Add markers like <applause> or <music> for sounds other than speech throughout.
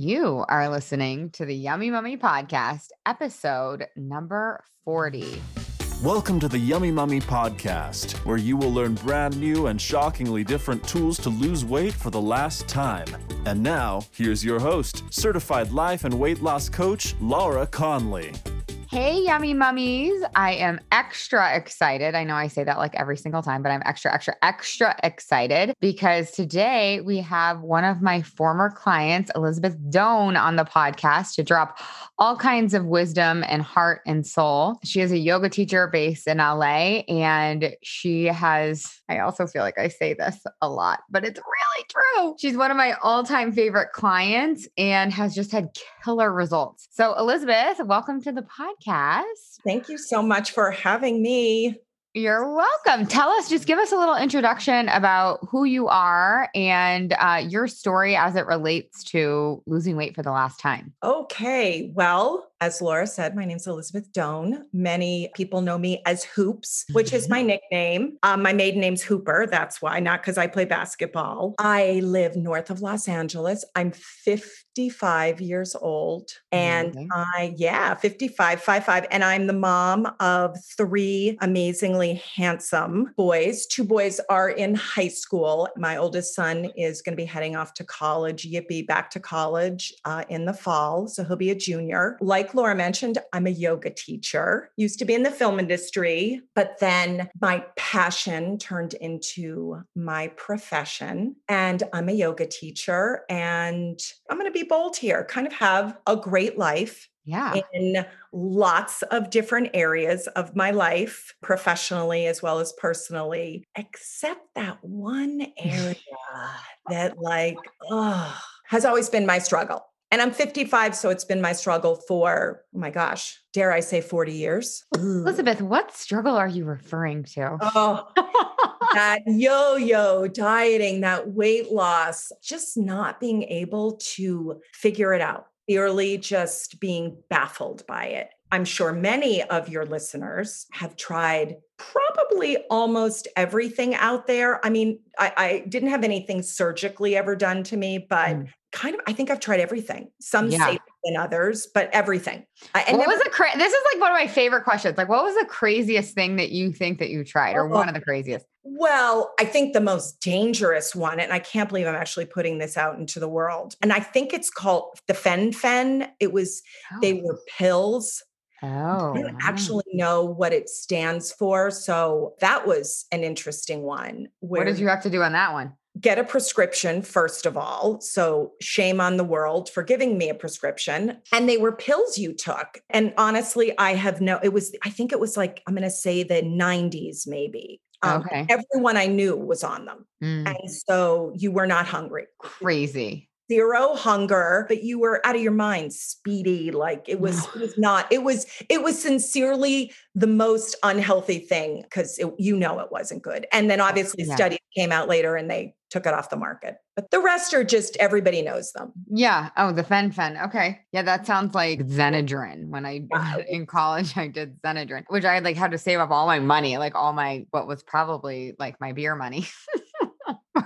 You are listening to the Yummy Mummy Podcast, episode number 40. Welcome to the Yummy Mummy Podcast, where you will learn brand new and shockingly different tools to lose weight for the last time. And now, here's your host, certified life and weight loss coach, Laura Conley. Hey, yummy mummies. I am extra excited. I know I say that like every single time, but I'm extra, extra, extra excited because today we have one of my former clients, Elizabeth Doan, on the podcast to drop all kinds of wisdom and heart and soul. She is a yoga teacher based in LA, and she has, I also feel like I say this a lot, but it's really true. She's one of my all time favorite clients and has just had killer results. So, Elizabeth, welcome to the podcast podcast. Thank you so much for having me. You're welcome. Tell us, just give us a little introduction about who you are and uh, your story as it relates to losing weight for the last time. Okay. Well, as Laura said, my name is Elizabeth Doan. Many people know me as Hoops, which is my nickname. Um, my maiden name's Hooper. That's why, not because I play basketball. I live north of Los Angeles. I'm 55 years old. And mm-hmm. I, yeah, 55, 55. And I'm the mom of three amazingly handsome boys. Two boys are in high school. My oldest son is going to be heading off to college, yippee, back to college uh, in the fall. So he'll be a junior. Like like Laura mentioned, I'm a yoga teacher, used to be in the film industry, but then my passion turned into my profession. And I'm a yoga teacher. And I'm going to be bold here, kind of have a great life. Yeah. In lots of different areas of my life, professionally as well as personally, except that one <laughs> area that, like, oh, has always been my struggle. And I'm 55, so it's been my struggle for, oh my gosh, dare I say 40 years? Elizabeth, what struggle are you referring to? Oh, <laughs> that yo yo dieting, that weight loss, just not being able to figure it out, purely just being baffled by it. I'm sure many of your listeners have tried probably almost everything out there. I mean, I, I didn't have anything surgically ever done to me, but mm kind of I think I've tried everything. Some yeah. safer than others, but everything. I, what never, was the cra- this is like one of my favorite questions. Like what was the craziest thing that you think that you tried or oh. one of the craziest? Well, I think the most dangerous one, and I can't believe I'm actually putting this out into the world. And I think it's called the Fen-Phen. It was, oh. they were pills. Oh, I don't actually know what it stands for. So that was an interesting one. what did you have to do on that one? Get a prescription, first of all. So, shame on the world for giving me a prescription. And they were pills you took. And honestly, I have no, it was, I think it was like, I'm going to say the 90s, maybe. Um, okay. Everyone I knew was on them. Mm. And so you were not hungry. Crazy zero hunger but you were out of your mind speedy like it was it was <sighs> not it was it was sincerely the most unhealthy thing because you know it wasn't good. And then obviously yeah. studies came out later and they took it off the market but the rest are just everybody knows them. Yeah oh the fen-phen okay. Yeah that sounds like Xenadrine when i <laughs> in college i did Xenadrine which i like had to save up all my money like all my what was probably like my beer money <laughs>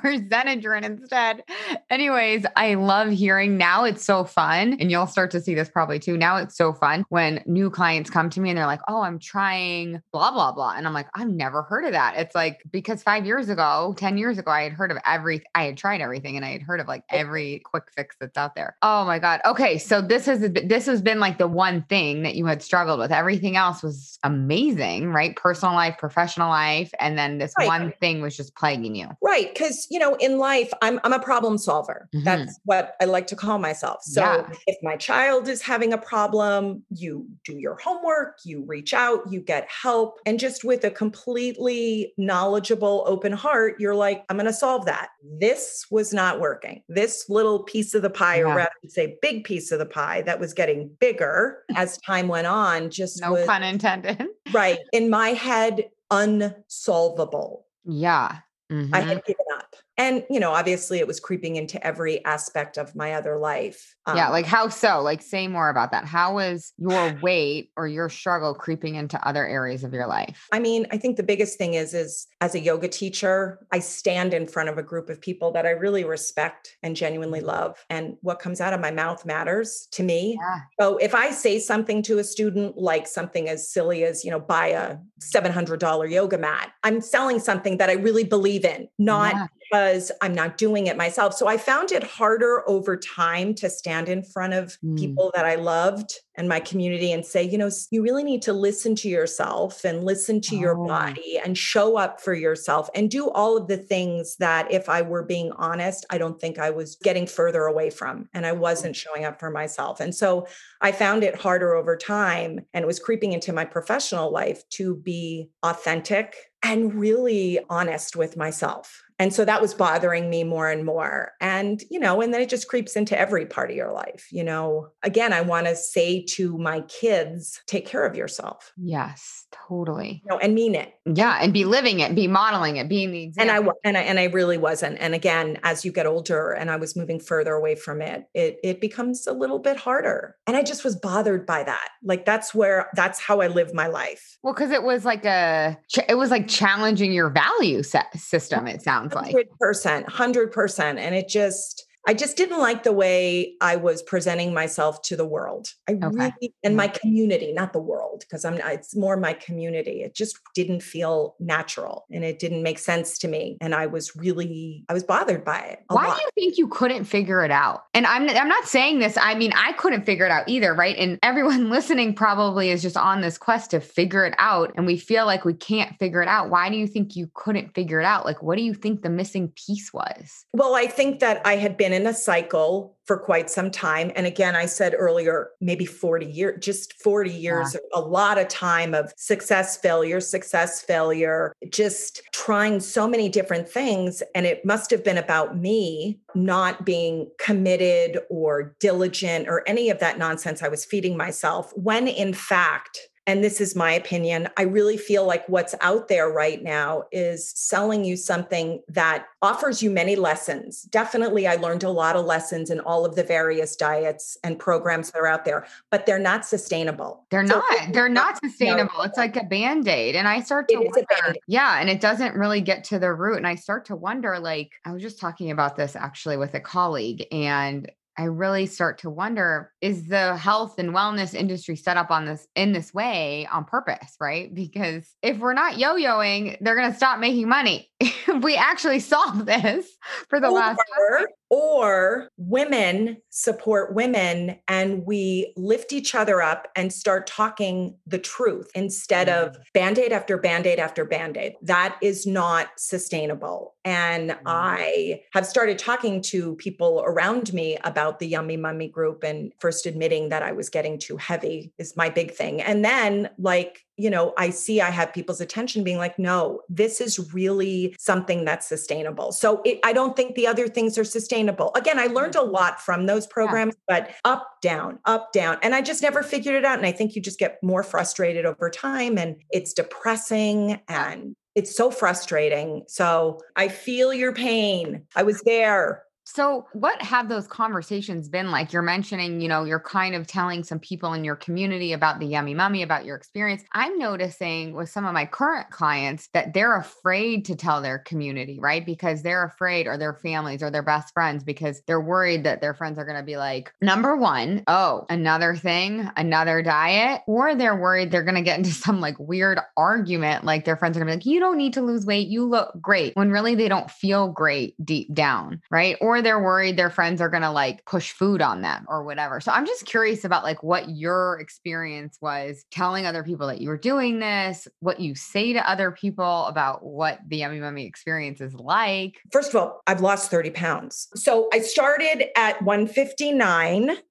or Xenadrine instead. Anyways, I love hearing now it's so fun. And you'll start to see this probably too. Now it's so fun when new clients come to me and they're like, oh, I'm trying blah, blah, blah. And I'm like, I've never heard of that. It's like because five years ago, 10 years ago, I had heard of every, I had tried everything and I had heard of like every quick fix that's out there. Oh my God. Okay. So this has, this has been like the one thing that you had struggled with. Everything else was amazing, right? Personal life, professional life. And then this right. one thing was just plaguing you. Right. Cause you know, in life, I'm I'm a problem solver. Mm-hmm. That's what I like to call myself. So yeah. if my child is having a problem, you do your homework, you reach out, you get help, and just with a completely knowledgeable, open heart, you're like, I'm going to solve that. This was not working. This little piece of the pie, yeah. or rather say, big piece of the pie, that was getting bigger <laughs> as time went on. Just no was, pun intended. right in my head, unsolvable. Yeah. Mm-hmm. I had given up. And, you know, obviously it was creeping into every aspect of my other life. yeah, Um, like how so? Like say more about that. How was your weight or your struggle creeping into other areas of your life? I mean, I think the biggest thing is is as a yoga teacher, I stand in front of a group of people that I really respect and genuinely love and what comes out of my mouth matters to me. Yeah. So if I say something to a student like something as silly as, you know, buy a $700 yoga mat, I'm selling something that I really believe in, not Yeah. Because I'm not doing it myself. So I found it harder over time to stand in front of Mm. people that I loved and my community and say, you know, you really need to listen to yourself and listen to your Oh. body and show up for yourself and do all of the things that if I were being honest, I don't think I was getting further away from and I wasn't showing up for myself. And so I found it harder over time and it was creeping into my professional life to be authentic and really honest with myself. And so that was bothering me more and more. And, you know, and then it just creeps into every part of your life. You know, again, I want to say to my kids, take care of yourself, Yes, totally. you know, and mean it. Yeah, and be living it, be modeling it, being the And I, and I, and I really wasn't. And again, as you get older and I was moving further away from it, it, it becomes a little bit harder. And I just was bothered by that. Like that's where, that's how I live my life. Well, because it was like a, it was like challenging your value set system. It sounds like. Hundred percent, hundred percent. And it just, I just didn't like the way I was presenting myself to the world. I Okay. really, and my mm. community, not the world, because I'm, it's more my community. It just didn't feel natural and it didn't make sense to me. And I was really, I was bothered by it. Why lot. do you think you couldn't figure it out? And I'm I'm not saying this. I mean, I couldn't figure it out either, right? And everyone <laughs> listening probably is just on this quest to figure it out and we feel like we can't figure it out. Why do you think you couldn't figure it out? Like what do you think the missing piece was? Well, I think that I had been in a cycle for quite some time. And again, I said earlier, maybe 40 years, just 40 years, a lot of time of success, failure, success, failure, just trying so many different things. And it must have been about me not being committed or diligent or any of that nonsense I was feeding myself, when in fact, and this is my opinion, I really feel like what's out there right now is selling you something that offers you many lessons. Definitely, I learned a lot of lessons in all of the various diets and programs that are out there, but they're not sustainable. They're So not. They're not no. sustainable. It's like a band-aid. And I start to wonder, yeah, and it doesn't really get to the root. And I start to wonder, like, I was just talking about this actually with a colleague, and I really start to wonder is the health and wellness industry set up on this in this way on purpose, right? Because if we're not yo-yoing, they're going to stop making money. <laughs> we actually solve <laughs> this for the last or, women support women and we lift each other up and start talking the truth instead of mm. band-aid after band-aid after band-aid. That is not sustainable. And mm. i have started talking to people around me about the yummy mummy group and first admitting that i was getting too heavy is my big thing. And then like you know, I see I have people's attention being like, no, this is really something that's sustainable. So it, I don't think the other things are sustainable. Again, I learned mm. a lot from those programs, but up, down, up, down. And I just never figured it out. And I think you just get more frustrated over time and it's depressing and it's so frustrating. So I feel your pain. I was there. So, what have those conversations been like? You're mentioning, you know, you're kind of telling some people in your community about the yummy mummy, about your experience. I'm noticing with some of my current clients that they're afraid to tell their community, right? Because they're afraid, or their families, or their best friends, because they're worried that their friends are going to be like, number one, oh, another thing, another diet, or they're worried they're going to get into <laughs> some like weird argument. Like their friends are going to be like, you don't need to lose weight. You look great. When really they don't feel great deep down, right? Or they're worried their friends are going to like push food on them or whatever. So I'm just curious about like what your experience was telling other people that you were doing this, what you say to other people about what the yummy mummy experience is like. First of all, I've lost 30 pounds. So I started at 159. <sighs>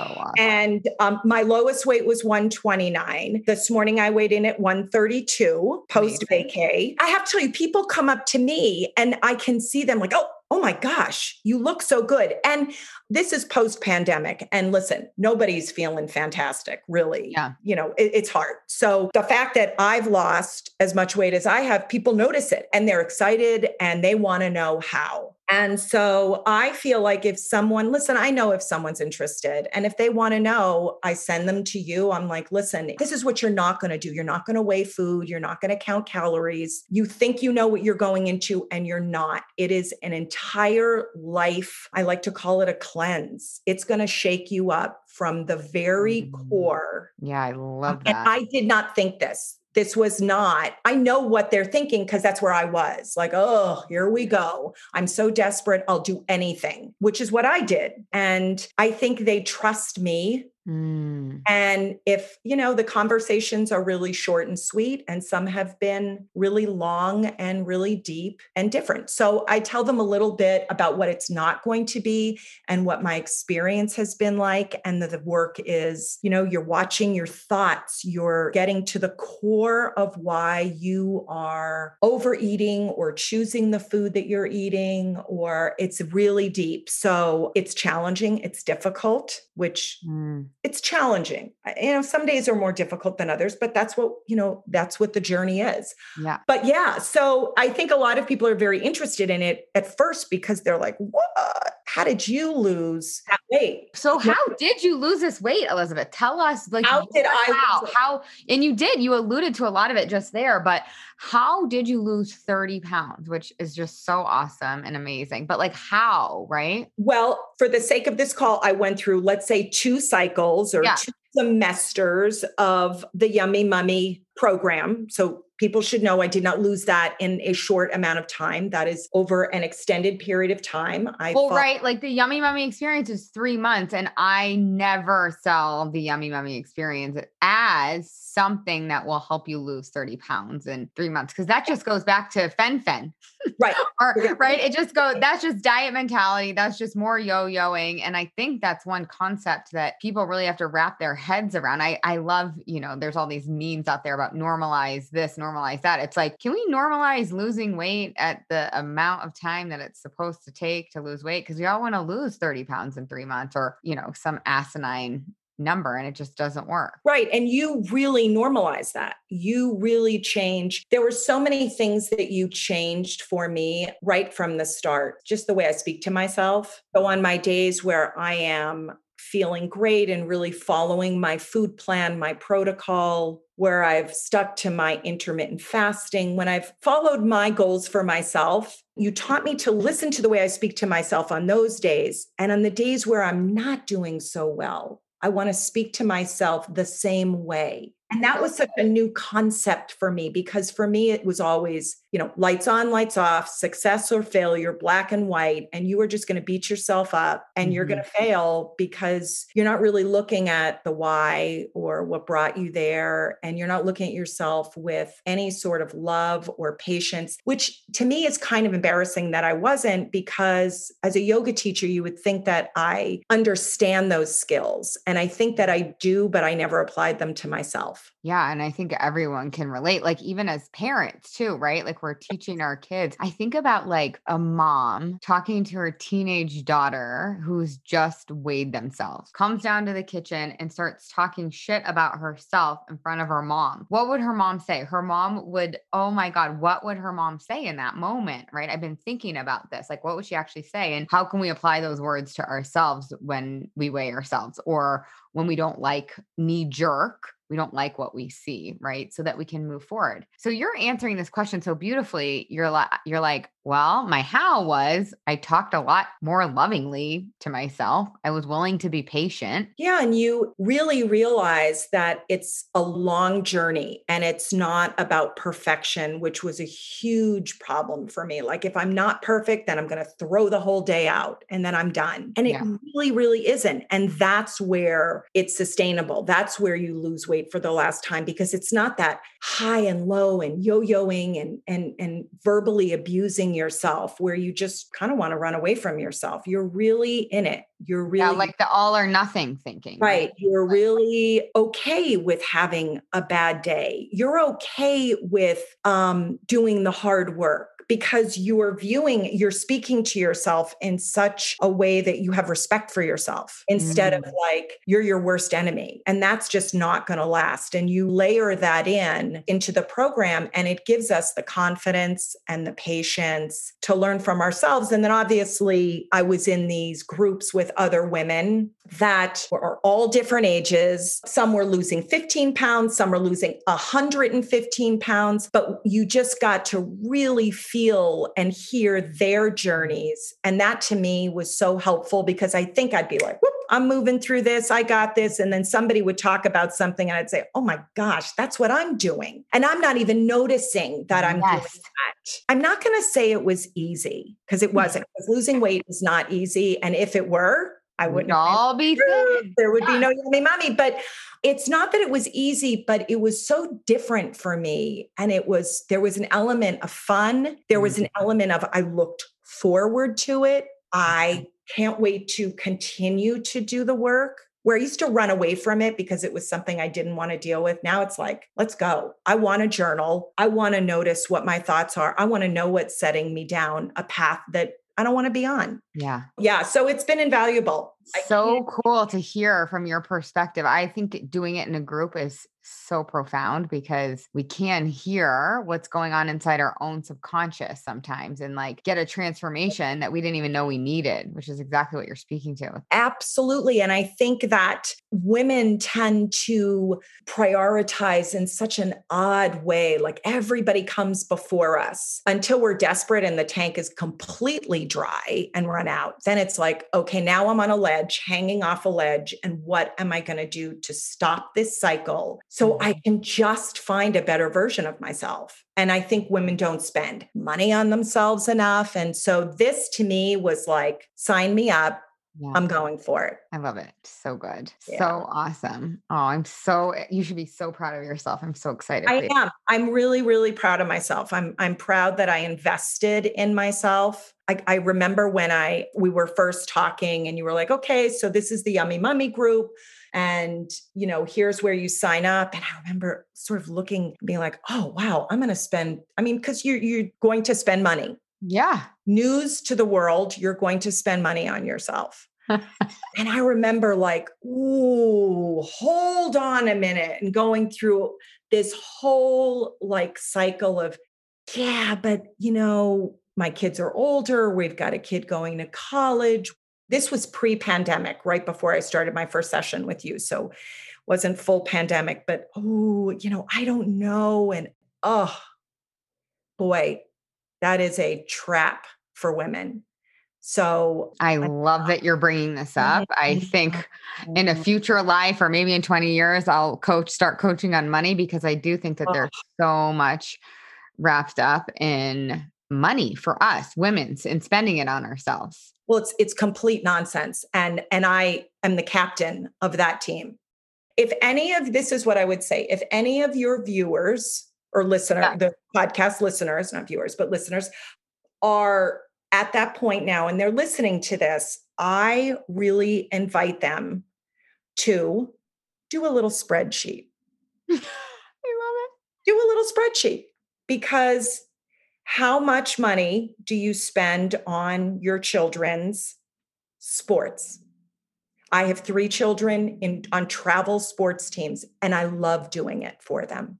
Oh, wow. And um, my lowest weight was 129. This morning I weighed in at 132 post vacay. I have to tell you, people come up to me and I can see them like, oh, oh my gosh, you look so good. And this is post pandemic. And listen, nobody's feeling fantastic, really. Yeah. You know, it, it's hard. So the fact that I've lost as much weight as I have, people notice it and they're excited and they want to know how. And so I feel like if someone, listen, I know if someone's interested and if they want to know, I send them to you. I'm like, listen, this is what you're not going to do. You're not going to weigh food. You're not going to count calories. You think you know what you're going into and you're not. It is an entire life. I like to call it a cleanse. It's going to shake you up from the very Mm. core. Yeah, I love And that. I did not think this. This was not, I know what they're thinking because that's where I was like, oh, here we go. I'm so desperate. I'll do anything, which is what I did. And I think they trust me Mm. and if, you know, the conversations are really short and sweet, and some have been really long and really deep and different. So I tell them a little bit about what it's not going to be and what my experience has been like. And that the work is, you know, you're watching your thoughts, you're getting to the core of why you are overeating or choosing the food that you're eating, or it's really deep. So it's challenging, it's difficult, which Mm. it's challenging. You know, some days are more difficult than others, but that's what, you know, that's what the journey is. Yeah. But yeah, so I think a lot of people are very interested in it at first because they're like, what? How did you lose that weight? So how did you lose this weight, Elizabeth? Tell us like How did I how, how and you did, you alluded to a lot of it just there, but how did you lose 30 pounds, which is just so awesome and amazing. But like how, right? Well, for the sake of this call, I went through, let's say, two cycles or Yeah. two semesters of the Yummy Mummy program. So people should know I did not lose that in a short amount of time. That is over an extended period of time. I Well, fought- right. Like the Yummy Mummy experience is three months, and I never sell the Yummy Mummy experience as something that will help you lose 30 pounds in three months. Cause that just goes back to Fen-Phen. Right. <laughs> or right. It just goes, that's just diet mentality. That's just more yo-yoing. And I think that's one concept that people really have to wrap their heads around. I I love, you know, there's all these memes out there about normalize this, normalize that. It's like, can we normalize losing weight at the amount of time that it's supposed to take to lose weight? Because we all want to lose 30 pounds in three months or, you know, some asinine number and it just doesn't work. Right. And you really normalize that. You really change. There were so many things that you changed for me right from the start, just the way I speak to myself. So, on my days where I am feeling great and really following my food plan, my protocol, where I've stuck to my intermittent fasting, when I've followed my goals for myself, you taught me to listen to the way I speak to myself on those days. And on the days where I'm not doing so well, I want to speak to myself the same way. And that was such a new concept for me because for me, it was always, you know, lights on, lights off, success or failure, black and white. And you are just going to beat yourself up and you're going to mm-hmm. fail because you're not really looking at the why or what brought you there. And you're not looking at yourself with any sort of love or patience, which to me is kind of embarrassing that I wasn't because as a yoga teacher, you would think that I understand those skills. And I think that I do, but I never applied them to myself. Yeah. And I think everyone can relate, like even as parents too, right? Like we're teaching our kids. I think about like a mom talking to her teenage daughter who's just weighed themselves, comes down to the kitchen and starts talking shit about herself in front of her mom. What would her mom say? Her mom would, oh my God, what would her mom say in that moment? Right. I've been thinking about this. Like, what would she actually say? And how can we apply those words to ourselves when we weigh ourselves or when we don't like knee jerk? we don't like what we see right so that we can move forward so you're answering this question so beautifully you're like you're like well my how was i talked a lot more lovingly to myself i was willing to be patient Yeah. And you really realize that it's a long journey and it's not about perfection, which was a huge problem for me. Like, if I'm not perfect, then I'm going to throw the whole day out and then I'm done. And it Yeah. really, really isn't. And that's where it's sustainable. That's where you lose weight for the last time because it's not that high and low and yo-yoing and and and verbally abusing yourself where you just kind of want to run away from yourself. You're really in it. You're really yeah like the all or nothing thinking Right. You're really okay with having a bad day. You're okay with um, doing the hard work because you are viewing, you're speaking to yourself in such a way that you have respect for yourself instead mm. of like you're your worst enemy. And that's just not going to last. And you layer that in into the program, and it gives us the confidence and the patience to learn from ourselves. And then obviously, I was in these groups with other women that were all different ages. Some were losing 15 pounds, some were losing 115 pounds, but you just got to really feel and hear their journeys. And that to me was so helpful because I think I'd be like, I'm moving through this, I got this. And then somebody would talk about something and I'd say, oh my gosh, that's what I'm doing. And I'm not even noticing that I'm yes. doing that. I'm not going to say it was easy because it <laughs> wasn't, because losing weight is not easy. And if it were, I wouldn't all be. There would yeah. be no yummy mommy. But it's not that it was easy, but it was so different for me. And it was, there was an element of fun. There was an mm-hmm. element of I looked forward to it. I can't wait to continue to do the work. Where I used to run away from it because it was something I didn't want to deal with. Now it's like, let's go. I want to journal. I want to notice what my thoughts are. I want to know what's setting me down a path that I don't want to be on. Yeah. Yeah. So it's been invaluable. So cool to hear from your perspective. I think doing it in a group is so profound because we can hear what's going on inside our own subconscious sometimes and like get a transformation that we didn't even know we needed, which is exactly what you're speaking to. Absolutely. And I think that women tend to prioritize in such an odd way. Like everybody comes before us until we're desperate and the tank is completely dry and out. Then it's like, okay, now I'm on a ledge, hanging off a ledge. And what am I going to do to stop this cycle? So I mm-hmm. can just find a better version of myself. And I think women don't spend money on themselves enough. And so this to me was like, sign me up. Yeah. I'm going for it. I love it. So good. Yeah. So awesome. Oh, I'm so eh, you should be so proud of yourself. I'm so excited. I am. I'm really, really proud of myself. I'm I'm proud that I invested in myself. I, I remember when I we were first talking and you were like, okay, so this is the yummy mummy group and you know here's where you sign up and i remember sort of looking being like oh wow i'm going to spend i mean because you're you're going to spend money yeah news to the world you're going to spend money on yourself. <laughs> And i remember like ooh hold on a minute and going through this whole like cycle of yeah but you know my kids are older we've got a kid going to college. This was pre-pandemic right before i started my first session with you so wasn't full pandemic but oh you know i don't know and oh boy that is a trap for women. So I love that you're bringing this up. I think in a future life or maybe in 20 years, I'll coach, start coaching on money because I do think that there's so much wrapped up in money for us women's and spending it on ourselves. Well it's it's complete nonsense and and i am the captain of that team. If any of this is what i would say if any of your viewers or listener yeah. the podcast listeners not viewers but listeners are at that point now and they're listening to this i really invite them to do a little spreadsheet <laughs> i love it do a little spreadsheet because how much money do you spend on your children's sports? I have three children in on travel sports teams and I love doing it for them.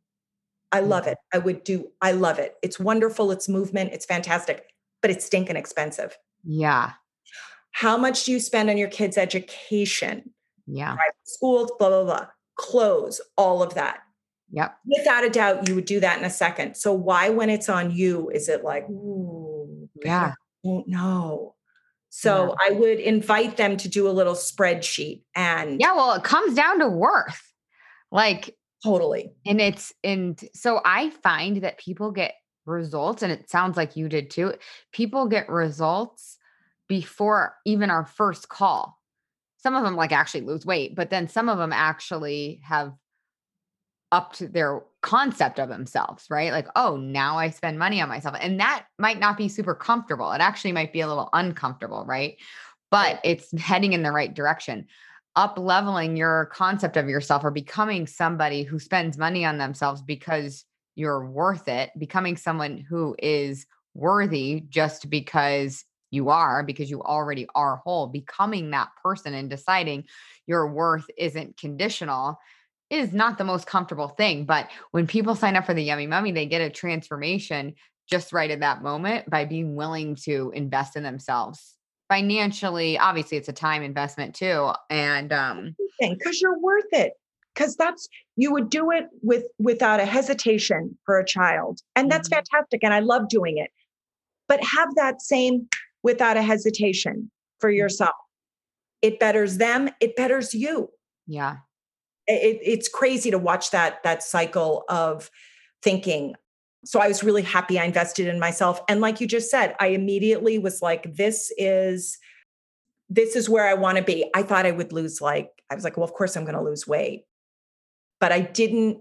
I mm. love it. I would do I love it. It's wonderful, it's movement, it's fantastic, but it's stinking expensive. Yeah. How much do you spend on your kids' education? Yeah. Private schools, blah blah blah. Clothes, all of that. Yep. Without a doubt, you would do that in a second. So why, when it's on you, is it like, ooh, yeah, I don't know. So yeah. I would invite them to do a little spreadsheet and yeah, well, it comes down to worth. Like totally. And it's and so I find that people get results, and it sounds like you did too. People get results before even our first call. Some of them like actually lose weight, but then some of them actually have up to their concept of themselves, right? Like, oh, now I spend money on myself. And that might not be super comfortable. It actually might be a little uncomfortable, right? But it's heading in the right direction. Up leveling your concept of yourself or becoming somebody who spends money on themselves because you're worth it, becoming someone who is worthy just because you are, because you already are whole. Becoming that person and deciding your worth isn't conditional is not the most comfortable thing. But when people sign up for the Yummy Mummy, they get a transformation just right at that moment by being willing to invest in themselves financially. Obviously, it's a time investment too. And um because you're worth it. Because that's you would do it with without a hesitation for a child. And that's mm-hmm. fantastic. And I love doing it. But have that same without a hesitation for mm-hmm. yourself. It betters them, it betters you. Yeah it, it's crazy to watch that that cycle of thinking so i was really happy i invested in myself and like you just said i immediately was like this is this is where i want to be i thought i would lose like i was like well of course i'm going to lose weight but i didn't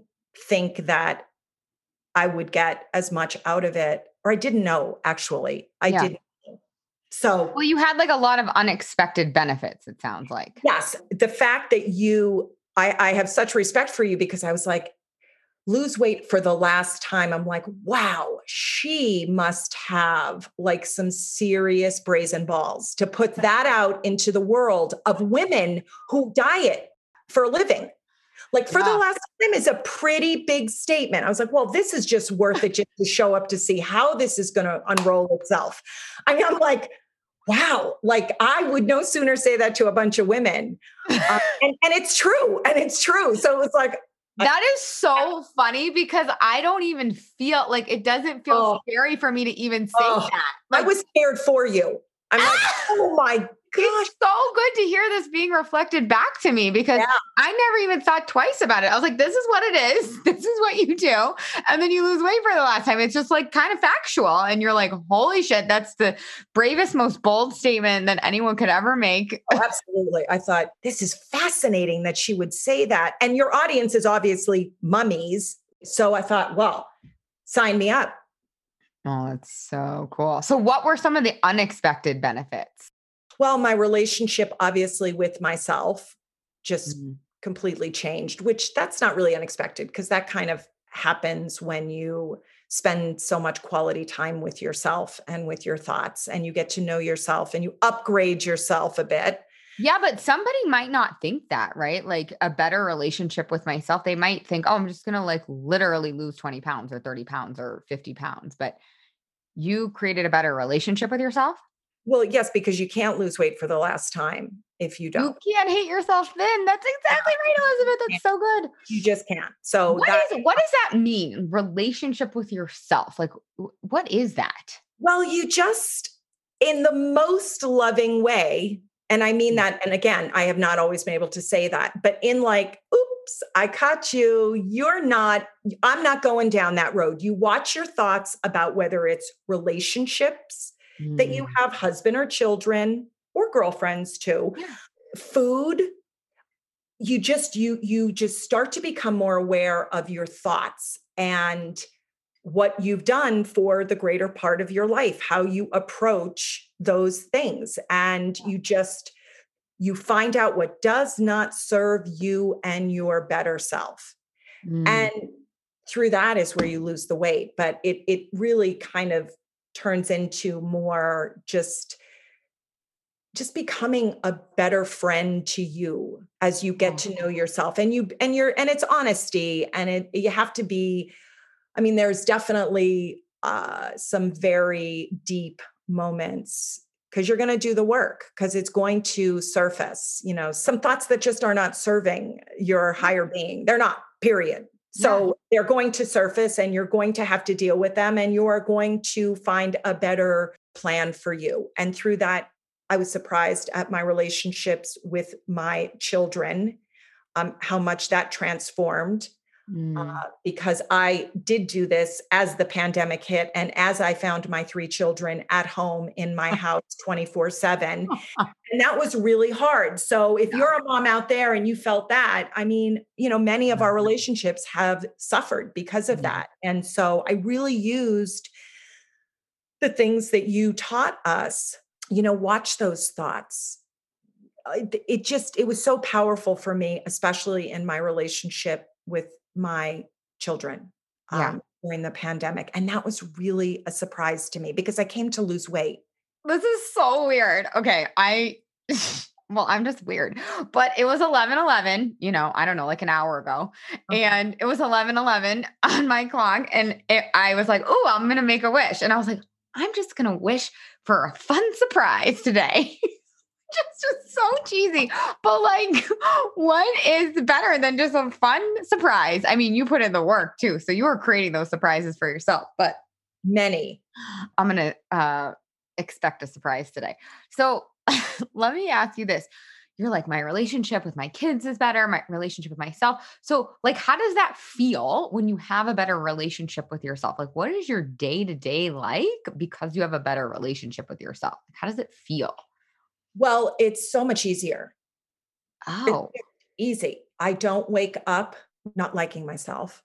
think that i would get as much out of it or i didn't know actually i yeah. didn't so, well, you had like a lot of unexpected benefits, it sounds like. Yes. The fact that you I, I have such respect for you because I was like, lose weight for the last time. I'm like, wow, she must have like some serious brazen balls to put that out into the world of women who diet for a living. Like for yeah. the last time is a pretty big statement. I was like, well, this is just worth it just to show up to see how this is going to unroll itself. I mean, I'm like, wow, like I would no sooner say that to a bunch of women. Uh, and, and it's true. And it's true. So it was like, that is so funny because I don't even feel like it doesn't feel oh, scary for me to even say oh, that. Like, I was scared for you. I'm like, <laughs> oh my gosh. It's so good to hear this being reflected back to me because yeah. I never even thought twice about it. I was like, this is what it is. <laughs> This is what you do. And then you lose weight for the last time. It's just like kind of factual. And you're like, holy shit, that's the bravest, most bold statement that anyone could ever make. Oh, absolutely. I thought this is fascinating that she would say that. And your audience is obviously mummies. So I thought, well, sign me up. Oh, that's so cool. So, what were some of the unexpected benefits? Well, my relationship, obviously, with myself just mm-hmm. completely changed, which that's not really unexpected because that kind of happens when you spend so much quality time with yourself and with your thoughts and you get to know yourself and you upgrade yourself a bit. Yeah, but somebody might not think that, right? Like a better relationship with myself. They might think, oh, I'm just going to like literally lose 20 pounds or 30 pounds or 50 pounds. But you created a better relationship with yourself? Well, yes, because you can't lose weight for the last time if you don't. You can't hate yourself then. That's exactly right, Elizabeth. That's so good. You just can't. So what, that, is, what does that mean? Relationship with yourself. Like what is that? Well, you just in the most loving way. And I mean mm. that, and again, I have not always been able to say that, but in like, oops, I caught you. You're not, I'm not going down that road. You watch your thoughts about whether it's relationships mm. that you mm. have husband or children or girlfriends too yeah. food you just you you just start to become more aware of your thoughts and what you've done for the greater part of your life how you approach those things and you just you find out what does not serve you and your better self mm. and through that is where you lose the weight but it it really kind of turns into more just just becoming a better friend to you as you get to know yourself. And you and you're and it's honesty and it you have to be i mean there's definitely uh some very deep moments because you're going to do the work because it's going to surface you know some thoughts that just are not serving your higher being. They're not period so yeah. they're going to surface and you're going to have to deal with them and you are going to find a better plan for you. And through that, I was surprised at my relationships with my children, um, how much that transformed Mm. Uh, because I did do this as the pandemic hit and as I found my three children at home in my <laughs> house 24 7. <laughs> And that was really hard. So if you're a mom out there and you felt that, I mean, you know, many of our relationships have suffered because of mm. that. And so I really used the things that you taught us, you know, watch those thoughts it just it was so powerful for me especially in my relationship with my children. Yeah. Um, during the pandemic. And that was really a surprise to me because I came to lose weight. This is so weird. Okay. I, <laughs> well, I'm just weird, but it was 11 11, you know, I don't know, like an hour ago. Okay. And it was 11 11 <laughs> on my clock. And it, I was like, oh, I'm going to make a wish. And I was like, I'm just going to wish for a fun surprise today. <laughs> just, just so cheesy. But like, what is better than just a fun surprise? I mean, you put in the work too. So you were creating those surprises for yourself, but Many. I'm to uh, expect a surprise today. So <laughs> let me ask you this. You're like, my relationship with my kids is better, my relationship with myself. So, like, how does that feel when you have a better relationship with yourself? Like, what is your day to day like because you have a better relationship with yourself? How does it feel? Well, it's so much easier. It's Oh, easy. I don't wake up not liking myself,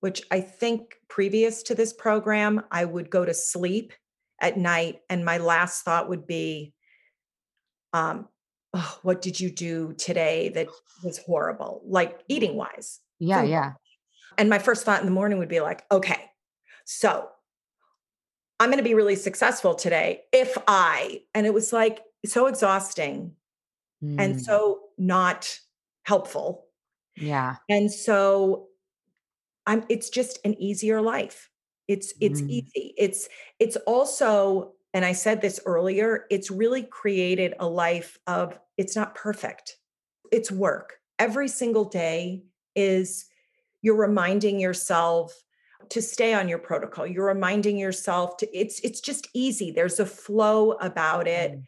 which I think previous to this program, I would go to sleep at night and my last thought would be, um, oh, what did you do today that was horrible, like eating wise? yeah, yeah. And my first thought in the morning would be like, okay, so I'm going to be really successful today if I, and it was like so exhausting Mm, and so not helpful. yeah. And so I'm it's just an easier life. It's it's Mm. easy. It's it's also and I said this earlier, it's really created a life of it's not perfect. It's work. Every single day is you're reminding yourself to stay on your protocol. You're reminding yourself to it's it's just easy. There's a flow about it. Mm.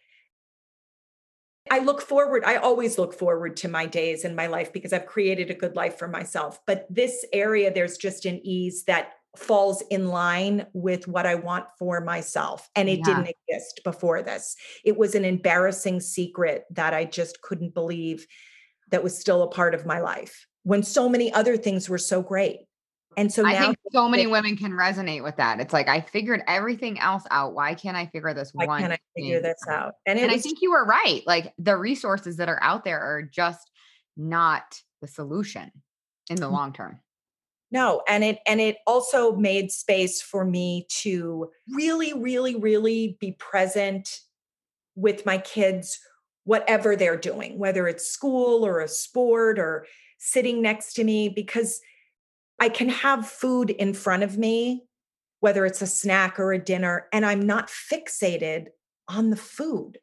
I look forward, I always look forward to my days in my life because I've created a good life for myself. But this area, there's just an ease that falls in line with what I want for myself. And it Yeah. didn't exist before this. It was an embarrassing secret that I just couldn't believe that was still a part of my life when so many other things were so great. And so I think so many women can resonate with that. It's like, I figured everything else out. Why can't I figure this why one? can't I figure thing this out? And and I think you were right. Like the resources that are out there are just not the solution in the long term. No, and it and it also made space for me to really really really be present with my kids whatever they're doing, whether it's school or a sport or sitting next to me because I can have food in front of me whether it's a snack or a dinner and I'm not fixated on the food.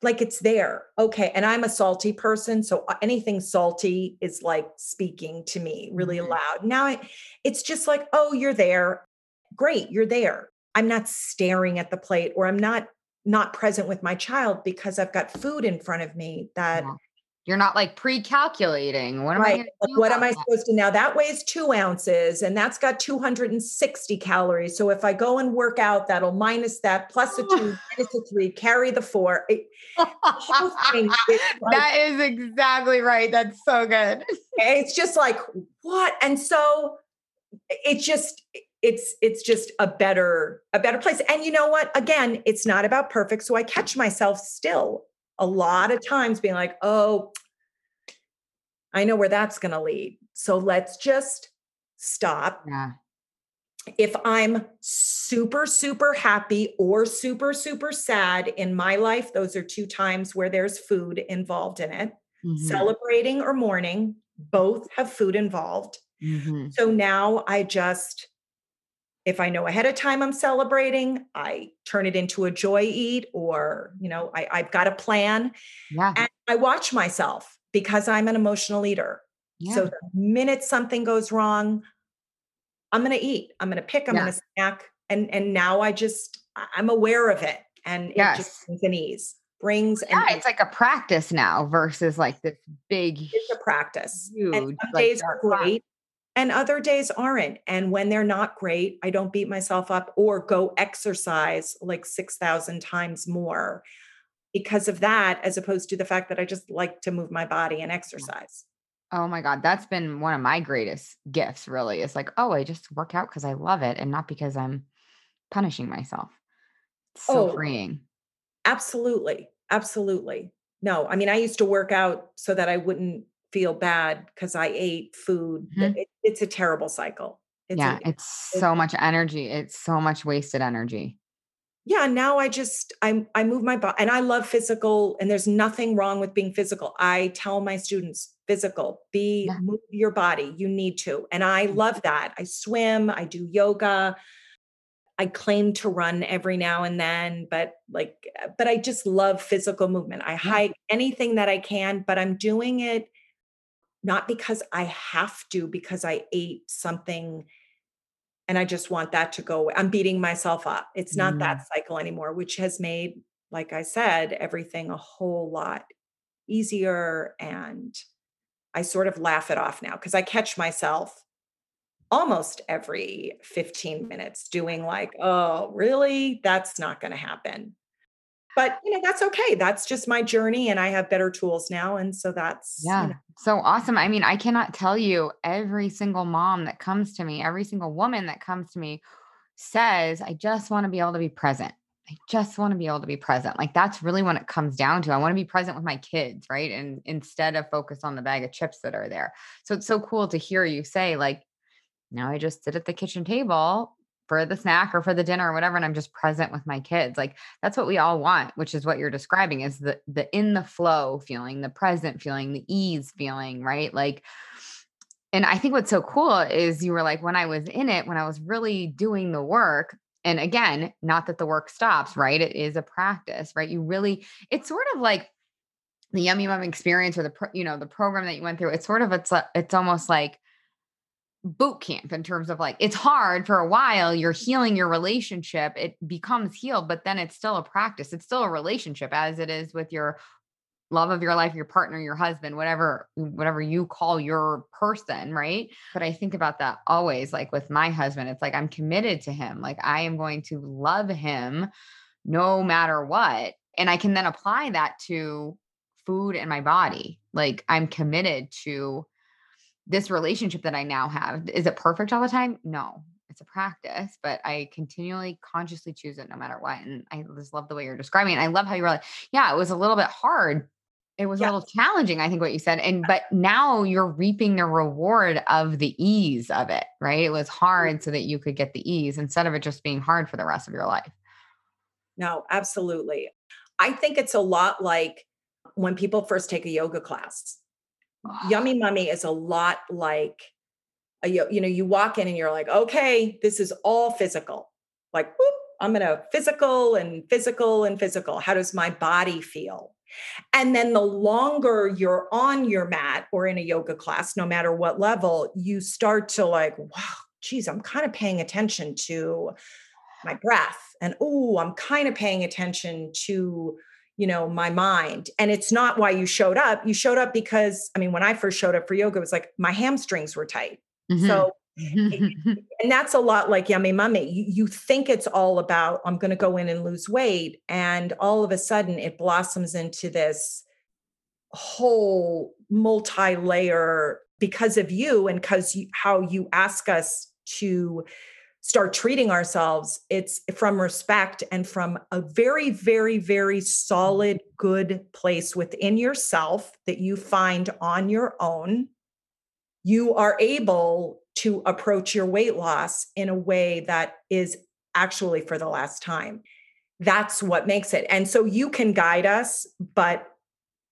Like it's there. Okay, and I'm a salty person, so uh, anything salty is like speaking to me really Mhm. loud. Now I, it's just like, oh, you're there. Great, you're there. I'm not staring at the plate or I'm not not present with my child because I've got food in front of me that Yeah. You're not like pre-calculating. What am I right. do what am I that? supposed to now? That weighs two ounces and that's got 260 calories. So if I go and work out, that'll minus that plus a <laughs> two, minus a three, carry the four. It- whole <laughs> is like- that is exactly right. That's so good. <laughs> Eh, it's just like what and so it's just it's it's just a better a better place and you know what again it's not about perfect so i catch myself still a lot of times being like oh i know where that's going to lead so let's just stop Yeah. if i'm super super happy or super super sad in my life those are two times where there's food involved in it Mhm. celebrating or mourning both have food involved Mhm. so now i just if i know ahead of time i'm celebrating i turn it into a joy eat or you know I, i've got a plan Yeah. and i watch myself because i'm an emotional eater Yeah. so the minute something goes wrong i'm going to eat i'm going to pick i'm Yeah. going to snack and and now i just i'm aware of it and it Yes. just brings an ease brings an yeah, ease. it's like a practice now versus like this big it's a practice. and some like, days are great and other days aren't. And when they're not great, I don't beat myself up or go exercise like 6,000 times more because of that, as opposed to the fact that I just like to move my body and exercise. Oh my God. That's been one of my greatest gifts, really. It's like, oh, I just work out because I love it and not because I'm punishing myself. It's so Oh. freeing. Absolutely. Absolutely. No, I mean, I used to work out so that I wouldn't feel bad because I ate food. Mhm. It, it's a terrible cycle. It's yeah, a, it's so much energy. It's so much wasted energy. Yeah, now I just I I move my body and I love physical and there's nothing wrong with being physical. I tell my students physical, be yeah. move your body. You need to. And I mm-hmm. love that. I swim, I do yoga. I claim to run every now and then, but like, but I just love physical movement. I hike anything that I can, but I'm doing it not because I have to, because I ate something and I just want that to go away. I'm beating myself up. It's not mm. that cycle anymore, which has made, like I said, everything a whole lot easier. And I sort of laugh it off now because I catch myself almost every 15 minutes doing like, oh, really? That's not going to happen. But, you know, that's okay. That's just my journey and I have better tools now. And so that's, yeah, you know. so awesome. I mean, I cannot tell you every single mom that comes to me, every single woman that comes to me says, I just want to be able to be present. I just want to be able to be present. Like that's really when it comes down to. I want to be present with my kids, right? And instead of focus on the bag of chips that are there. So it's so cool to hear you say, like, now I just sit at the kitchen table for the snack or for the dinner or whatever and I'm just present with my kids. Like that's what we all want, which is what you're describing is the the in the flow feeling, the present feeling, the ease feeling, right? Like and I think what's so cool is you were like when I was in it, when I was really doing the work, and again, not that the work stops, right? It is a practice, right? You really it's sort of like the yummy mom experience or the you know the program that you went through it's sort of it's it's almost like boot camp in terms of like it's hard for a while you're healing your relationship it becomes healed but then it's still a practice it's still a relationship as it is with your love of your life your partner your husband whatever whatever you call your person right? But i think about that always like with my husband it's like i'm committed to him like i am going to love him no matter what and i can then apply that to food and my body like i'm committed to this relationship that I now have, is it perfect all the time? No, it's a practice, but I continually consciously choose it no matter what. And I just love the way you're describing it. I love how you were like, yeah, it was a little bit hard. It was yeah. a little challenging, I think what you said. And uh but now you're reaping the reward of the ease of it, right? It was mm. hard so that you could get the ease instead of it just being hard for the rest of your life. No, absolutely. I think it's a lot like when people first take a yoga class Yummy <sighs> Mummy is a lot like a, you know, you walk in and you're like, okay, this is all physical. Like, whoop, I'm gonna physical and physical and physical. How does my body feel? And then the longer you're on your mat or in a yoga class, no matter what level, you start to like, wow, geez, I'm kind of paying attention to my breath. And oh, I'm kind of paying attention to you know my mind. And it's not why you showed up. You showed up because i mean when i first showed up for yoga it was like my hamstrings were tight. Mm-hmm. so <laughs> and that's a lot like yummy mummy. You, you think it's all about i'm going to go in and lose weight and all of a sudden it blossoms into this whole multi-layer because of you and because you, how you ask us to start treating ourselves, it's from respect and from a very, very, very solid, good place within yourself that you find on your own. You are able to approach your weight loss in a way that is actually for the last time. That's what makes it. And so you can guide us, but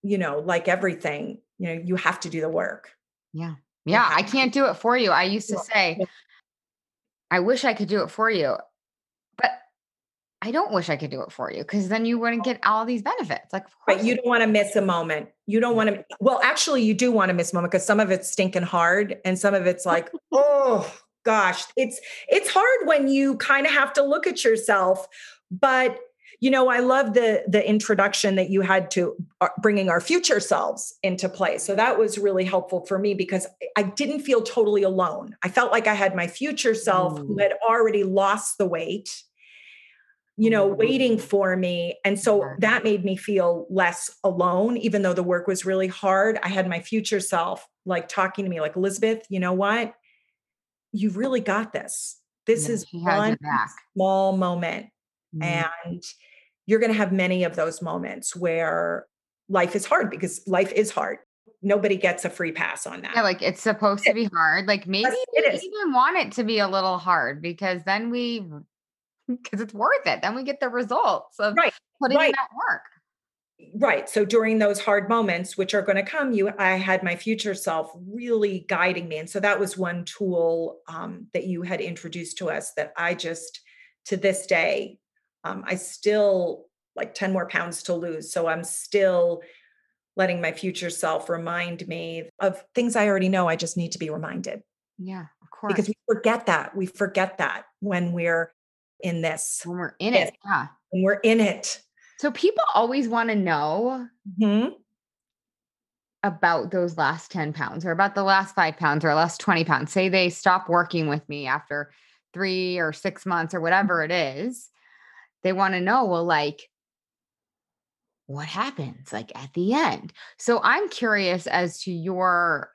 you know, like everything, you know, you have to do the work. Yeah. Yeah, I can't do it for you. I used to say, I wish I could do it for you. But I don't wish I could do it for you because then you wouldn't get all these benefits. Like, but you don't want to miss a moment. You don't want to. Well, actually, you do want to miss a moment because some of it's stinking hard, and some of it's like, <laughs> oh gosh, it's it's hard when you kind of have to look at yourself. But you know i love the the introduction that you had to uh, bringing our future selves into play. So that was really helpful for me because i didn't feel totally alone. I felt like i had my future self Ooh. who had already lost the weight you know waiting for me. And so that made me feel less alone even though the work was really hard. I had my future self like talking to me like elizabeth you know what? You really got this. This yeah, is one small moment. Mm. and you're going to have many of those moments where life is hard because life is hard. nobody gets a free pass on that. Yeah, like it's supposed to be hard. Like maybe Yes, it even want it to be a little hard because then we because <laughs> it's worth it. Then we get the results of Right, putting in that work. right. So during those hard moments, which are going to come, you I had my future self really guiding me. And so that was one tool um, that you had introduced to us that I just to this day, um, I still like 10 more pounds to lose. So I'm still letting my future self remind me of things I already know. I just need to be reminded. Yeah, of course. because we forget that. We forget that when we're in this, when we're in it, yeah. when we're in it. So people always want to know Mhm. about those last 10 pounds or about the last five pounds or last 20 pounds. Say they stop working with me after three or six months or whatever it is. They want to know, well, like, what happens like at the end? So I'm curious as to your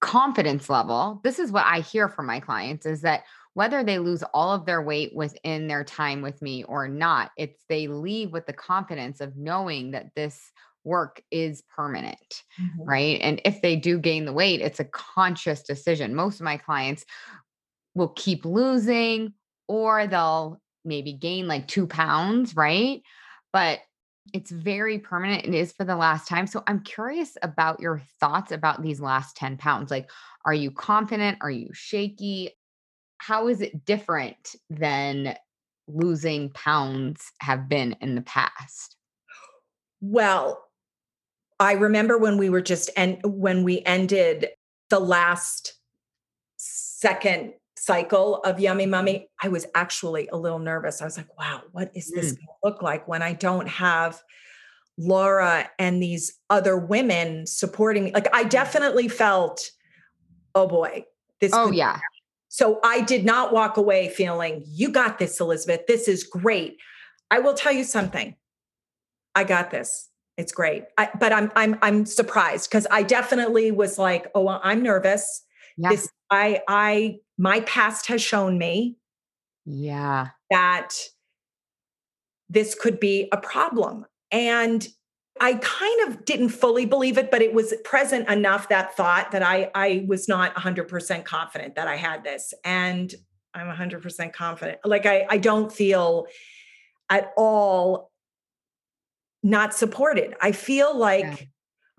confidence level. This is what I hear from my clients is that whether they lose all of their weight within their time with me or not, it's they leave with the confidence of knowing that this work is permanent mm-hmm. right? And if they do gain the weight, it's a conscious decision. Most of my clients will keep losing or they'll maybe gain like two pounds, right? But it's very permanent. It is for the last time. So I'm curious about your thoughts about these last 10 pounds. Like, are you confident? Are you shaky? How is it different than losing pounds have been in the past? Well, I remember when we were just and when we ended the last second cycle of Yummy Mummy, I was actually a little nervous. I was like, wow, what is this Mm. going to look like when I don't have Laura and these other women supporting me? Like, I definitely felt, oh boy, this Oh, yeah. So I did not walk away feeling, you got this, Elizabeth. This is great. I will tell you something. I got this. It's great. I, but I'm I'm I'm surprised because I definitely was like, oh, well, I'm nervous. Yeah. This I I my past has shown me yeah. that this could be a problem. And I kind of didn't fully believe it, but it was present enough that thought that I I was not 100% confident that I had this. And I'm 100% confident. Like I I don't feel at all not supported. I feel like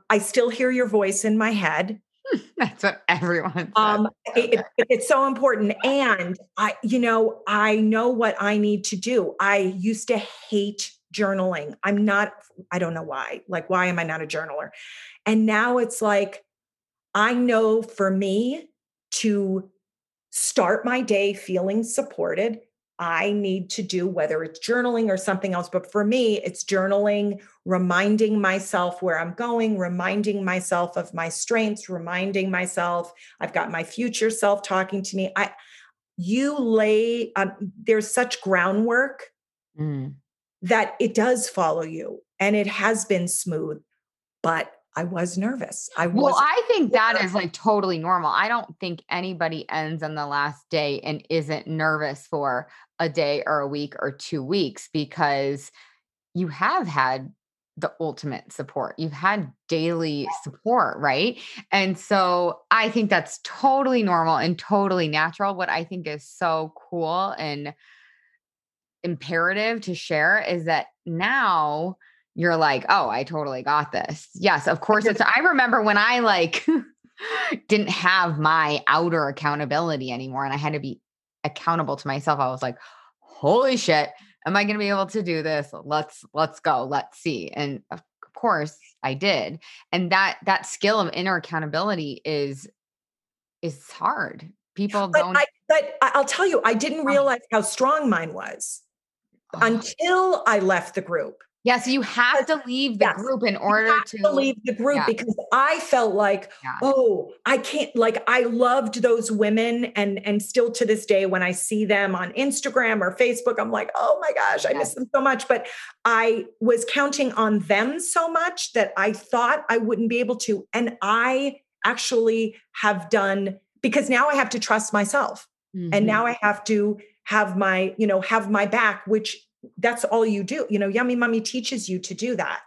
I still hear your voice in my head. <laughs> That's what everyone. Um, it- it- it's so important. And I, you know, I know what I need to do. I used to hate journaling. I'm not, I don't know why. Like, why am I not a journaler? And now it's like, I know for me to start my day feeling supported, I need to do whether it's journaling or something else. But for me, it's journaling, reminding myself where I'm going, reminding myself of my strengths, reminding myself I've got my future self talking to me. I, you lay, um, there's such groundwork Mm. that it does follow you and it has been smooth, but I was nervous. I was. Well, I think that is like totally normal. I don't think anybody ends on the last day and isn't nervous for a day or a week or two weeks because you have had the ultimate support. You've had daily support, right? And so I think that's totally normal and totally natural. What I think is so cool and imperative to share is that now you're like, oh, I totally got this. Yes, of course. It's, I remember when I like <laughs> didn't have my outer accountability anymore and I had to be accountable to myself. I was like, holy shit, am I going to be able to do this? Let's, let's go. Let's see. And of course I did. And that, that skill of inner accountability is, is hard. People but don't. I, but I'll tell you, I didn't Oh. realize how strong mine was oh. until I left the group. Yeah, so you have to leave the Yes, group in order to, to leave the group yeah. because I felt like, Yeah. oh, I can't. Like I loved those women, and and still to this day, when I see them on Instagram or Facebook, I'm like, oh my gosh, I miss them so much. But I was counting on them so much that I thought I wouldn't be able to, and I actually have done because now I have to trust myself and Mhm. now i have to have my you know have my back which that's all you do you know yummy mummy teaches you to do that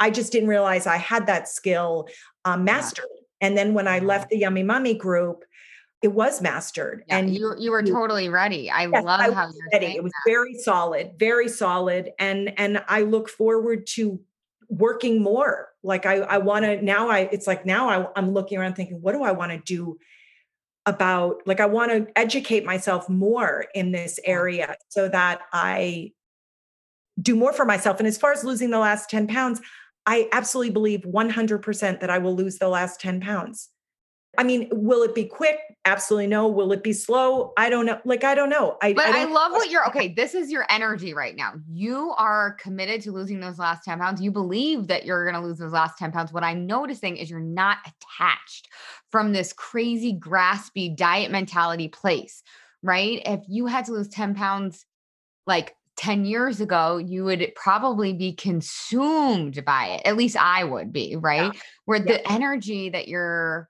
i just didn't realize i had that skill um, mastered And then when I left the Yummy Mummy group, it was mastered. Yeah, and you you were totally ready. I Yes, love I how you're ready. It was that. very solid, very solid. And and I look forward to working more. Like I I want to now I it's like now I, I'm looking around thinking, what do I want to do about like I want to educate myself more in this area so that I do more for myself. And as far as losing the last 10 pounds, I absolutely believe 100% that I will lose the last 10 pounds. I mean, will it be quick? Absolutely no. Will it be slow? I don't know. Like, I don't know. I, But I, don't love what you're okay. This is your energy right now. You are committed to losing those last 10 pounds. You believe that you're going to lose those last 10 pounds. What I'm noticing is you're not attached from this crazy, graspy diet mentality place, right? If you had to lose 10 pounds like 10 years ago, you would probably be consumed by it. At least I would be, right? Where Yeah. the energy that you're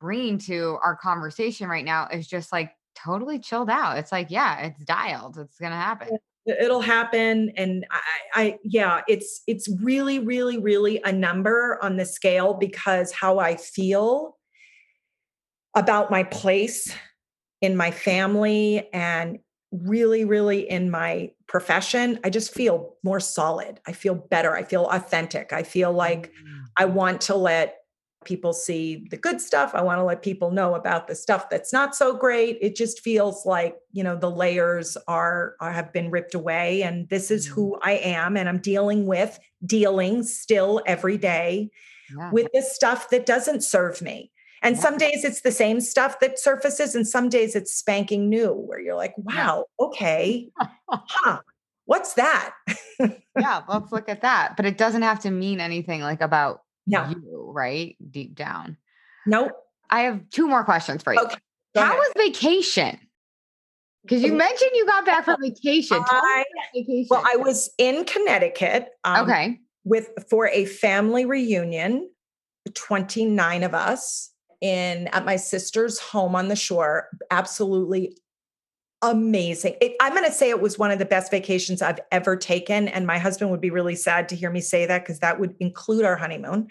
bringing to our conversation right now is just like totally chilled out. It's like, yeah, it's dialed. It's going to happen. it'll happen and I, I yeah it's it's really really really a number on the scale because how i feel about my place in my family and really really in my profession i just feel more solid i feel better i feel authentic i feel like mm. I want to let people see the good stuff. I want to let people know about the stuff that's not so great. It just feels like, you know, the layers are, are have been ripped away and this is who mm. I am and I'm dealing with dealing still every day Yeah. with this stuff that doesn't serve me. And Yeah. some days it's the same stuff that surfaces and some days it's spanking new where you're like, wow, okay. <laughs> huh. What's that? yeah, let's look at that. But it doesn't have to mean anything like about No. you, right? Deep down. Nope. I have two more questions for you. Okay. How was vacation? Because you mentioned you got back from vacation. I- vacation. Well, I was in Connecticut. um, okay. with for a family reunion 29 of us in at my sister's home on the shore absolutely amazing It- i'm going to say it was one of the best vacations i've ever taken and my husband would be really sad to hear me say that because that would include our honeymoon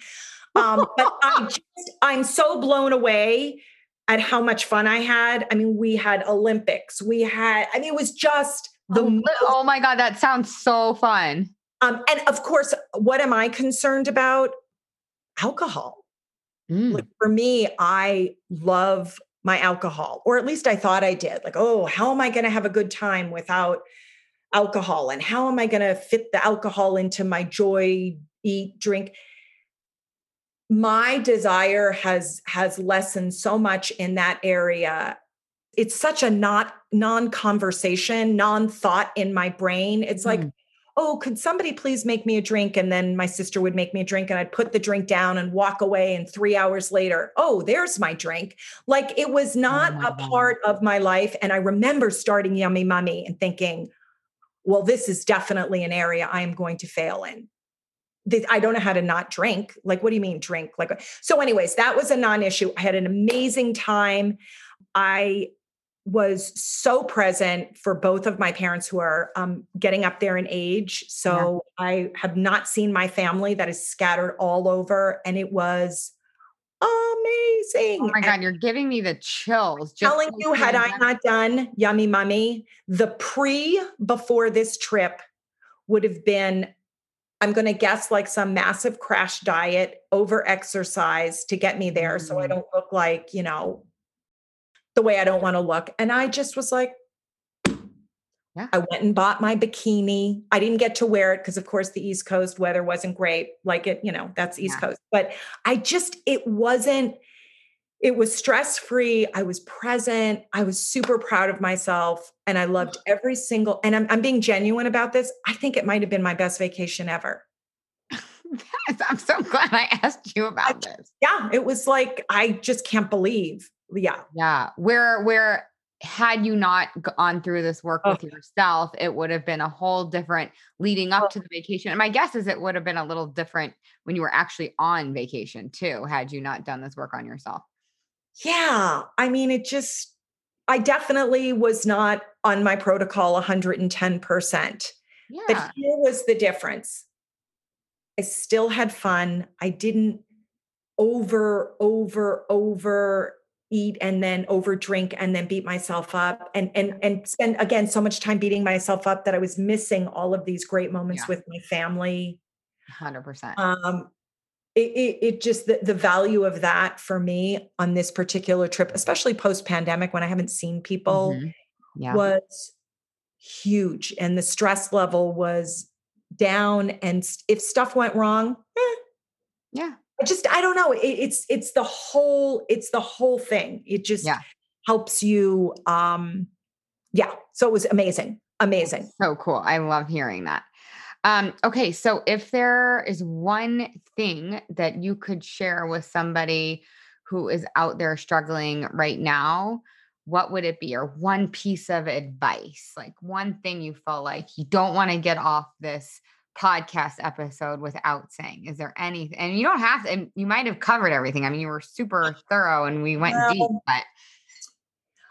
um, but I <laughs> just, i'm so blown away at how much fun i had i mean we had olympics we had i mean it was just the oh, li- oh my God, that sounds so fun. um, and of course, what am I concerned about? Alcohol. Mm. Like for me, I love my alcohol, or at least I thought I did. Like, oh, how am I going to have a good time without alcohol? And how am I going to fit the alcohol into my joy, eat, drink? My desire has has lessened so much in that area. It's such a not non-conversation, non-thought in my brain. It's like, Mm. Oh, could somebody please make me a drink? And then my sister would make me a drink and I'd put the drink down and walk away. And three hours later, oh, there's my drink. Like it was not my a God. part of my life. And I remember starting Yummy Mummy and thinking, well, this is definitely an area I am going to fail in. I don't know how to not drink. Like, what do you mean drink? Like, uh, so, anyways, that was a non issue. I had an amazing time. I was so present for both of my parents who are um, getting up there in age. So I have not seen my family that is scattered all over, and it was amazing. Oh my And God, you're giving me the chills. Just telling you, had I not done Yummy Mummy, the pre before this trip would have been, I'm going to guess, like some massive crash diet, over exercise to get me there. So I Mm. don't look like, you know, the way I don't want to look. And I just was like, Yeah. I went and bought my bikini. I didn't get to wear it because, of course, the East Coast weather wasn't great. Like it, you know, that's East Yeah. Coast. But I just, it wasn't, it was stress free. I was present. I was super proud of myself. And I loved every single, and I'm, I'm being genuine about this. I think it might have been my best vacation ever. <laughs> I'm so glad I asked you about this. Yeah. It was like, I just can't believe. Yeah. Yeah. Where where had you not gone through this work Oh. with yourself, it would have been a whole different leading Oh. up to the vacation. And my guess is it would have been a little different when you were actually on vacation too, had you not done this work on yourself. Yeah. I mean, it just, I definitely was not on my protocol 110%. Yeah. But here was the difference. I still had fun. I didn't over, over, over eat and then over drink and then beat myself up and and and spend again so much time beating myself up that I was missing all of these great moments Yeah. with my family. 100%. Um it, it, it just the, the value of that for me on this particular trip, especially post pandemic when I haven't seen people, Mhm. Yeah. was huge. And the stress level was down. And if stuff went wrong, eh, Yeah. I just I don't know. It, it's it's the whole it's the whole thing. It just Yeah. helps you. Um, yeah. So it was amazing, amazing. So cool. I love hearing that. Um, okay, so if there is one thing that you could share with somebody who is out there struggling right now, what would it be? Or one piece of advice, like one thing you felt like you don't want to get off this podcast episode without saying. Is there anything? And you don't have to, and you might have covered everything. I mean, you were super thorough and we went deep, but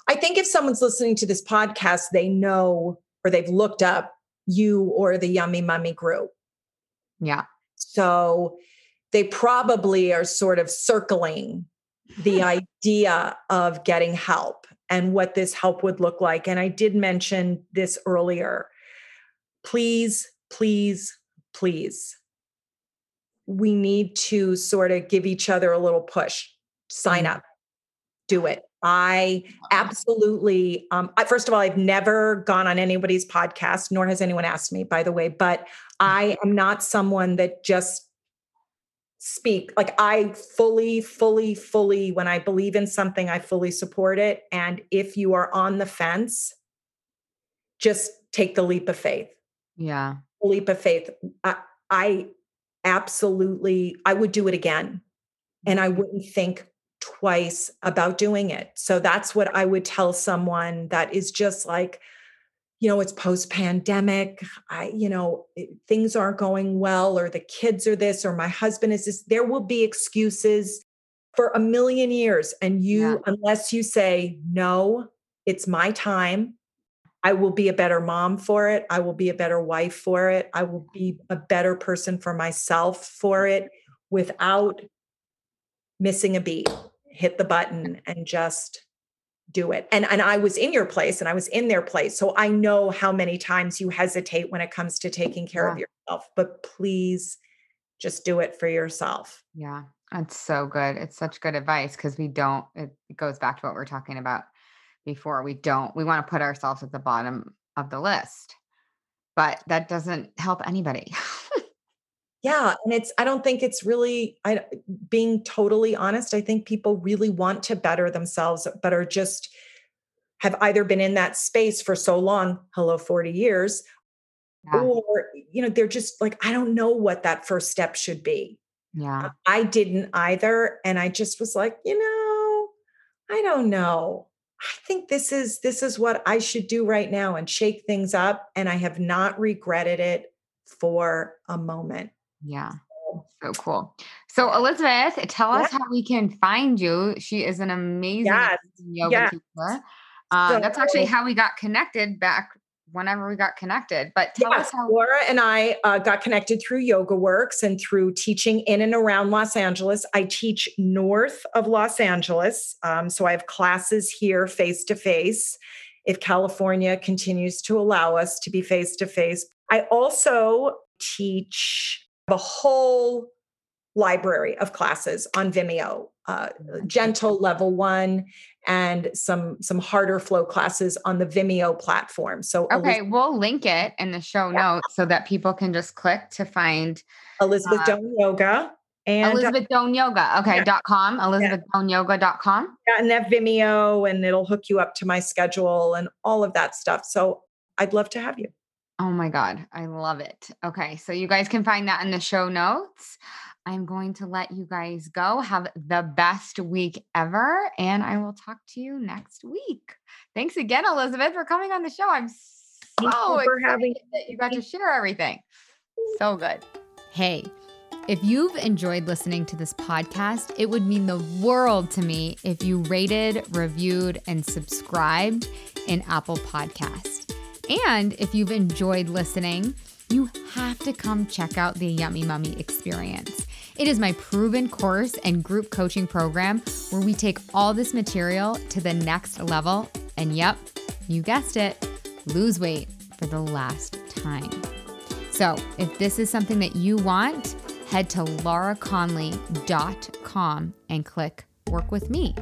I think if someone's listening to this podcast, they know or they've looked up you or the Yummy Mummy group. yeah. So they probably are sort of circling the <laughs> idea of getting help and what this help would look like. And I did mention this earlier. Please, please, please. We need to sort of give each other a little push. Sign Mhm. up, do it. I absolutely um I, first of all i've never gone on anybody's podcast nor has anyone asked me by the way but i am not someone that just speak like i fully fully fully when i believe in something i fully support it and if you are on the fence just take the leap of faith Yeah. Leap of faith i, I absolutely i would do it again. And i mm-hmm. wouldn't think twice about doing it. So that's what i would tell someone that is just like you know it's post pandemic i you know things aren't going well or the kids are this or my husband is this. There will be excuses for a million years. And you Yeah. unless you say no it's my time I will be a better mom for it. I will be a better wife for it. I will be a better person for myself for it without missing a beat. Hit the button and just do it. And and I was in your place and I was in their place. So I know how many times you hesitate when it comes to taking care of yourself. But please just do it for yourself. Yeah, that's so good. It's such good advice because we don't, it, goes back to what we are talking about before. We don't, we want to put ourselves at the bottom of the list, but that doesn't help anybody. <laughs> Yeah, and it's I don't think it's really I being totally honest, I think people really want to better themselves but are just have either been in that space for so long, hello 40 years, yeah. or you know, they're just like I don't know what that first step should be. yeah. I didn't either and I just was like, you know, I don't know. I think this is this is what I should do right now and shake things up and I have not regretted it for a moment. Yeah. So cool. So Elizabeth, tell us how we can find you. She is an amazing, Yes, yoga yes. teacher. Um, that's actually how we got connected back whenever we got connected. But tell Yes, us how Laura and I uh, got connected through Yoga Works and through teaching in and around Los Angeles. I teach north of Los Angeles. Um, so I have classes here face to face if California continues to allow us to be face to face. I also teach the whole library of classes on Vimeo, uh, gentle level one, and some some harder flow classes on the Vimeo platform. So Okay, we'll link it in the show notes so that people can just click to find Elizabeth Uh, Doan Yoga and uh, Elizabeth Doan Yoga. Okay, yeah. dot com, elizabethdoanyoga.com. yeah, and that Vimeo, and it'll hook you up to my schedule and all of that stuff. So I'd love to have you. Oh my God, I love it. Okay, so you guys can find that in the show notes. I'm going to let you guys go. Have the best week ever, and I will talk to you next week. Thanks again, Elizabeth, for coming on the show. I'm so for having excited that you got to share everything. So good. Hey, if you've enjoyed listening to this podcast, it would mean the world to me if you rated, reviewed, and subscribed in Apple Podcast. And if you've enjoyed listening, you have to come check out the Yummy Mummy experience. It is my proven course and group coaching program where we take all this material to the next level. And yep, you guessed it, lose weight for the last time. So if this is something that you want, head to lauraconley.com and click work with me.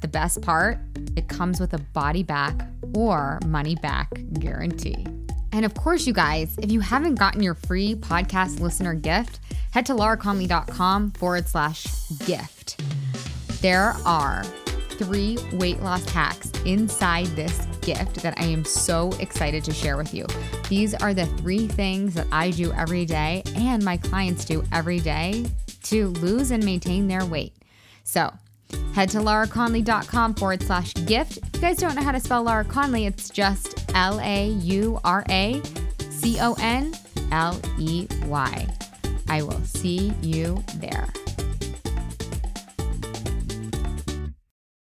The best part, it comes with a body back or money back guarantee. And of course, you guys, if you haven't gotten your free podcast listener gift, head to lauraconley.com forward slash gift. There are three weight loss hacks inside this gift that I am so excited to share with you. These are the three things that I do every day and my clients do every day to lose and maintain their weight. So, Head to lauraconley.com forward slash gift. If you guys don't know how to spell Laura Conley, it's just L A U R A C O N L E Y. I will see you there.